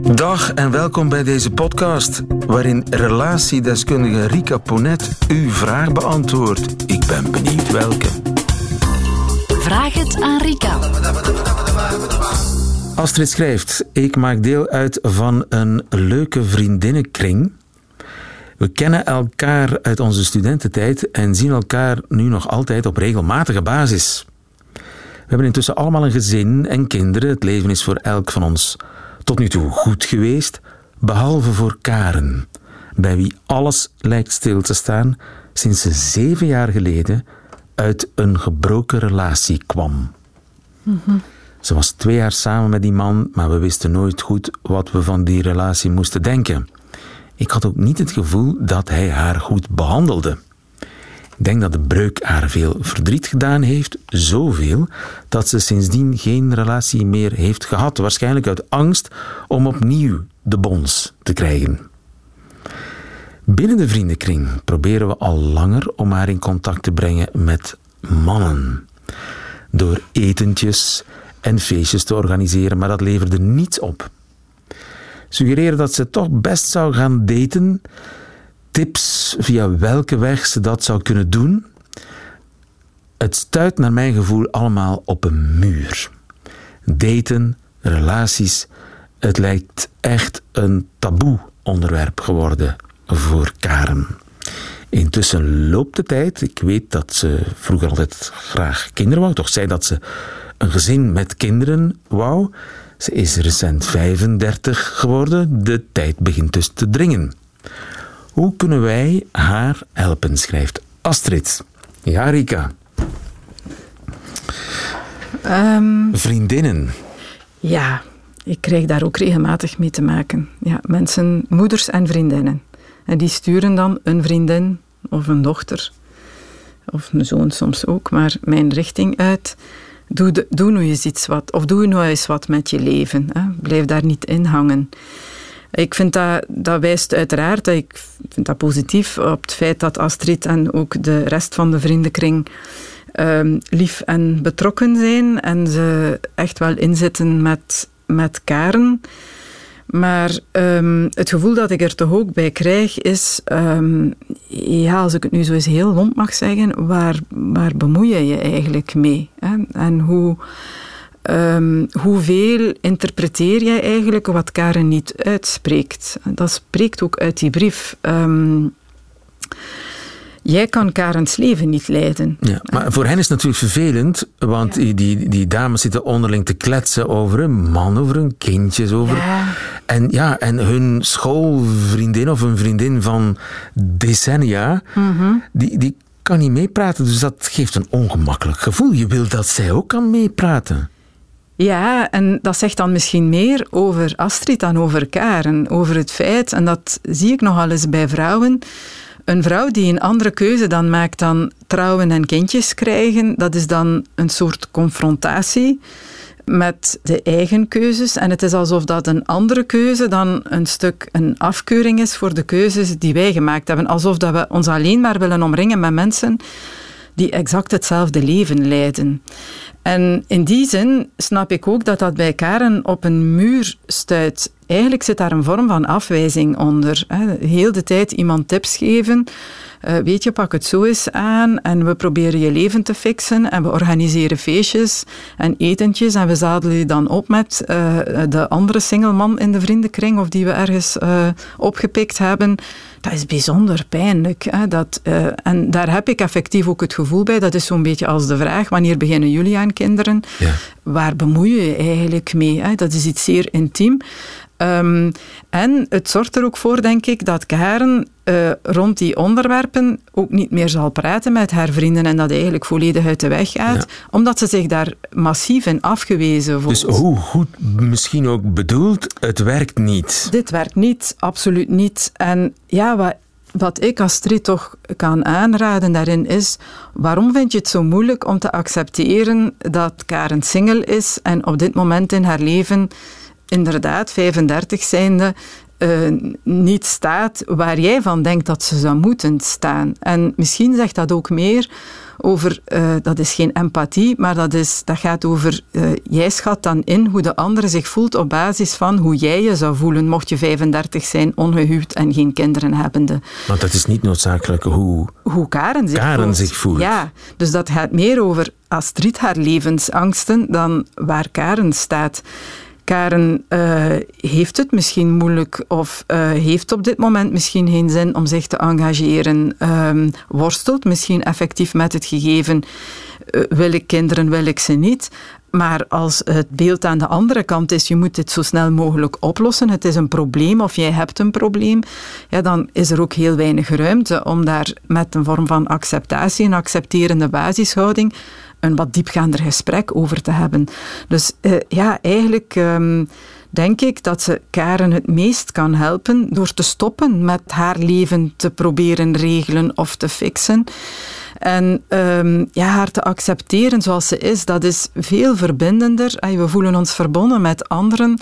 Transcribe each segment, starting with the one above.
Dag en welkom bij deze podcast, waarin relatiedeskundige Rika Ponet uw vraag beantwoordt. Ik ben benieuwd welke. Vraag het aan Rika. Astrid schrijft: Ik maak deel uit van een leuke vriendinnenkring. We kennen elkaar uit onze studententijd en zien elkaar nu nog altijd op regelmatige basis. We hebben intussen allemaal een gezin en kinderen. Het leven is voor elk van ons tot nu toe goed geweest, behalve voor Karen, bij wie alles lijkt stil te staan sinds ze zeven jaar geleden uit een gebroken relatie kwam. Ze was twee jaar samen met die man, maar we wisten nooit goed wat we van die relatie moesten denken. Ik had ook niet het gevoel dat hij haar goed behandelde. Ik denk dat de breuk haar veel verdriet gedaan heeft, zoveel dat ze sindsdien geen relatie meer heeft gehad. Waarschijnlijk uit angst om opnieuw de bons te krijgen. Binnen de vriendenkring proberen we al langer om haar in contact te brengen met mannen. Door etentjes en feestjes te organiseren, maar dat leverde niets op. Suggereren dat ze toch best zou gaan daten. Tips via welke weg ze dat zou kunnen doen. Het stuit naar mijn gevoel allemaal op een muur. Daten, relaties, het lijkt echt een taboe onderwerp geworden voor Karen. Intussen loopt de tijd. Ik weet dat ze vroeger altijd graag kinderen wou. Toch zei dat ze een gezin met kinderen wou. Ze is recent 35 geworden. De tijd begint dus te dringen. Hoe kunnen wij haar helpen, schrijft Astrid. Ja, Rika. Ehm, Vriendinnen. ja, ik krijg daar ook regelmatig mee te maken. Ja, mensen, moeders en vriendinnen. En die sturen dan een vriendin of een dochter, of een zoon soms ook, maar mijn richting uit. Doe, de, doe nu eens iets wat, of doe nou eens wat met je leven. Hè. Blijf daar niet in hangen. Ik vind dat, dat wijst uiteraard, ik vind dat positief op het feit dat Astrid en ook de rest van de vriendenkring ehm, lief en betrokken zijn en ze echt wel inzitten met, met Karen. Maar ehm, het gevoel dat ik er toch ook bij krijg is, ehm, ja, als ik het nu zo eens heel lomp mag zeggen, waar, waar bemoei je je eigenlijk mee? Hè? En hoe, ehm, hoeveel interpreteer jij eigenlijk wat Karen niet uitspreekt? Dat spreekt ook uit die brief. Ehm, jij kan Karens leven niet leiden. Ja, maar voor hen is het natuurlijk vervelend, want die, die, die dames zitten onderling te kletsen over een man, over hun kindjes, over... Ja. En ja, en hun schoolvriendin of een vriendin van decennia, Mhm. die, die kan niet meepraten. Dus dat geeft een ongemakkelijk gevoel. Je wil dat zij ook kan meepraten. Ja, en dat zegt dan misschien meer over Astrid dan over Karen. Over het feit, en dat zie ik nogal eens bij vrouwen. Een vrouw die een andere keuze dan maakt dan trouwen en kindjes krijgen, dat is dan een soort confrontatie met de eigen keuzes. En het is alsof dat een andere keuze dan een stuk een afkeuring is voor de keuzes die wij gemaakt hebben. Alsof dat we ons alleen maar willen omringen met mensen die exact hetzelfde leven leiden. En in die zin snap ik ook dat dat bij Karen op een muur stuit. Eigenlijk zit daar een vorm van afwijzing onder. Heel de tijd iemand tips geven. Eh, weet je, pak het zo eens aan en we proberen je leven te fixen en we organiseren feestjes en etentjes en we zadelen je dan op met eh, de andere singleman in de vriendenkring of die we ergens eh, opgepikt hebben. Dat is bijzonder pijnlijk. Hè? Dat, en daar heb ik effectief ook het gevoel bij. Dat is zo'n beetje als de vraag, wanneer beginnen jullie aan kinderen? Ja. Waar bemoei je je eigenlijk mee? Hè? Dat is iets zeer intiem. Ehm, en het zorgt er ook voor, denk ik, dat Karen eh, rond die onderwerpen ook niet meer zal praten met haar vrienden en dat eigenlijk volledig uit de weg gaat, Ja. omdat ze zich daar massief in afgewezen voelt. Dus hoe goed misschien ook bedoeld, het werkt niet. Dit werkt niet, absoluut niet. En ja, wat, wat ik Astrid toch kan aanraden daarin is, waarom vind je het zo moeilijk om te accepteren dat Karen single is en op dit moment in haar leven inderdaad 35 zijnde eh, niet staat waar jij van denkt dat ze zou moeten staan. En misschien zegt dat ook meer over, uh, dat is geen empathie, maar dat, is, dat gaat over, uh, jij schat dan in hoe de andere zich voelt op basis van hoe jij je zou voelen mocht je 35 zijn, ongehuwd en geen kinderen hebbende. Want dat is niet noodzakelijk hoe, hoe Karen, zich, Karen voelt. zich voelt. Ja, dus dat gaat meer over Astrid haar levensangsten dan waar Karen staat. Karen uh, heeft het misschien moeilijk of uh, heeft op dit moment misschien geen zin om zich te engageren, um, worstelt misschien effectief met het gegeven, uh, wil ik kinderen, wil ik ze niet. Maar als het beeld aan de andere kant is, je moet dit zo snel mogelijk oplossen, het is een probleem of jij hebt een probleem, ja, dan is er ook heel weinig ruimte om daar met een vorm van acceptatie, een accepterende basishouding, een wat diepgaander gesprek over te hebben. Dus uh, ja, eigenlijk um, denk ik dat ze Karen het meest kan helpen door te stoppen met haar leven te proberen regelen of te fixen. En um, ja, haar te accepteren zoals ze is, dat is veel verbindender. We voelen ons verbonden met anderen.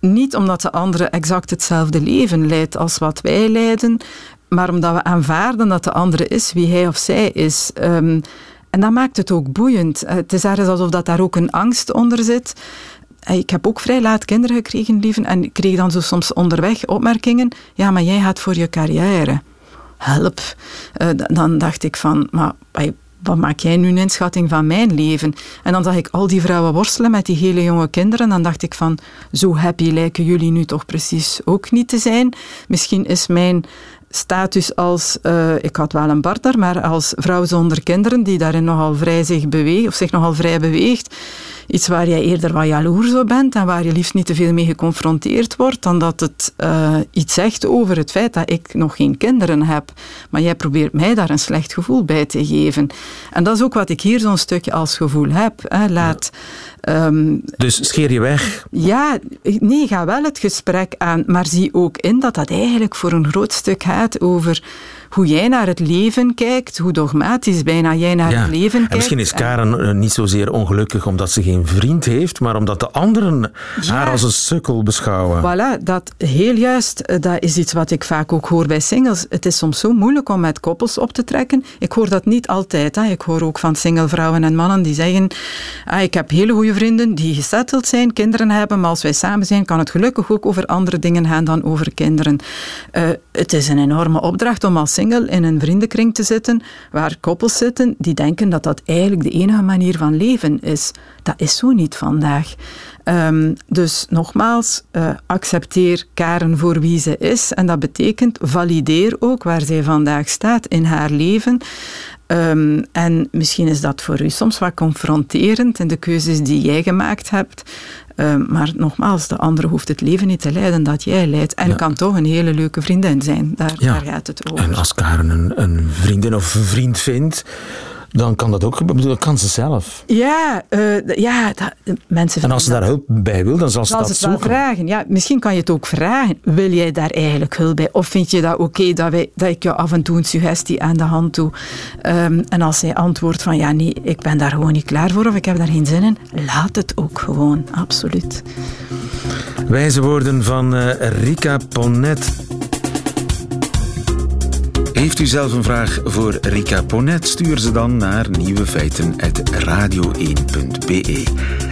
Niet omdat de andere exact hetzelfde leven leidt als wat wij leiden, maar omdat we aanvaarden dat de andere is wie hij of zij is. Um, en dat maakt het ook boeiend. Het is ergens alsof dat daar ook een angst onder zit. Ik heb ook vrij laat kinderen gekregen, lieven, en ik kreeg dan zo soms onderweg opmerkingen. Ja, maar jij gaat voor je carrière. Help. Uh, dan dacht ik van, maar wat maak jij nu een inschatting van mijn leven? En dan zag ik al die vrouwen worstelen met die hele jonge kinderen. En dan dacht ik van, zo happy lijken jullie nu toch precies ook niet te zijn. Misschien is mijn status als, uh, ik had wel een partner, maar als vrouw zonder kinderen, die daarin nogal vrij zich beweegt, of zich nogal vrij beweegt, iets waar jij eerder wat jaloers op bent en waar je liefst niet te veel mee geconfronteerd wordt, dan dat het uh, iets zegt over het feit dat ik nog geen kinderen heb. Maar jij probeert mij daar een slecht gevoel bij te geven. En dat is ook wat ik hier zo'n stukje als gevoel heb. Hè. Laat... Um, dus scheer je weg? Ja, nee, ga wel het gesprek aan, maar zie ook in dat dat eigenlijk voor een groot stuk gaat over hoe jij naar het leven kijkt, hoe dogmatisch bijna jij naar ja. het leven kijkt. En misschien is Karen en... niet zozeer ongelukkig omdat ze geen vriend heeft, maar omdat de anderen ja. haar als een sukkel beschouwen. Voilà, dat heel juist. Dat is iets wat ik vaak ook hoor bij singles. Het is soms zo moeilijk om met koppels op te trekken. Ik hoor dat niet altijd. Hè. Ik hoor ook van single vrouwen en mannen die zeggen ah, ik heb hele goede vrienden die gesetteld zijn, kinderen hebben, maar als wij samen zijn kan het gelukkig ook over andere dingen gaan dan over kinderen. Uh, het is een enorme opdracht om als single in een vriendenkring te zitten waar koppels zitten die denken dat dat eigenlijk de enige manier van leven is. Dat is zo niet vandaag. Um, dus nogmaals, uh, accepteer Karen voor wie ze is. En dat betekent valideer ook waar zij vandaag staat in haar leven. Um, en misschien is dat voor u soms wat confronterend in de keuzes die jij gemaakt hebt. Uh, maar nogmaals, de andere hoeft het leven niet te leiden dat jij leidt. En ja. kan toch een hele leuke vriendin zijn. Daar, ja. daar gaat het over. En als Karen een, een vriendin of een vriend vindt dan kan dat ook gebeuren. Dat kan ze zelf. Ja, uh, ja dat, mensen En als ze daar hulp bij wil, dan zal ze dat het zoeken. wel vragen. Ja, misschien kan je het ook vragen. Wil jij daar eigenlijk hulp bij? Of vind je dat oké okay, dat, wij, dat ik jou af en toe een suggestie aan de hand doe? Um, en als zij antwoordt van ja, nee, ik ben daar gewoon niet klaar voor of ik heb daar geen zin in, laat het ook gewoon. Absoluut. Wijze woorden van uh, Rika Ponet. Heeft u zelf een vraag voor Rika Ponet? Stuur ze dan naar nieuwefeiten.radio1.be.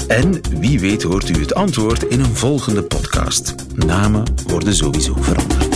En wie weet hoort u het antwoord in een volgende podcast. Namen worden sowieso veranderd.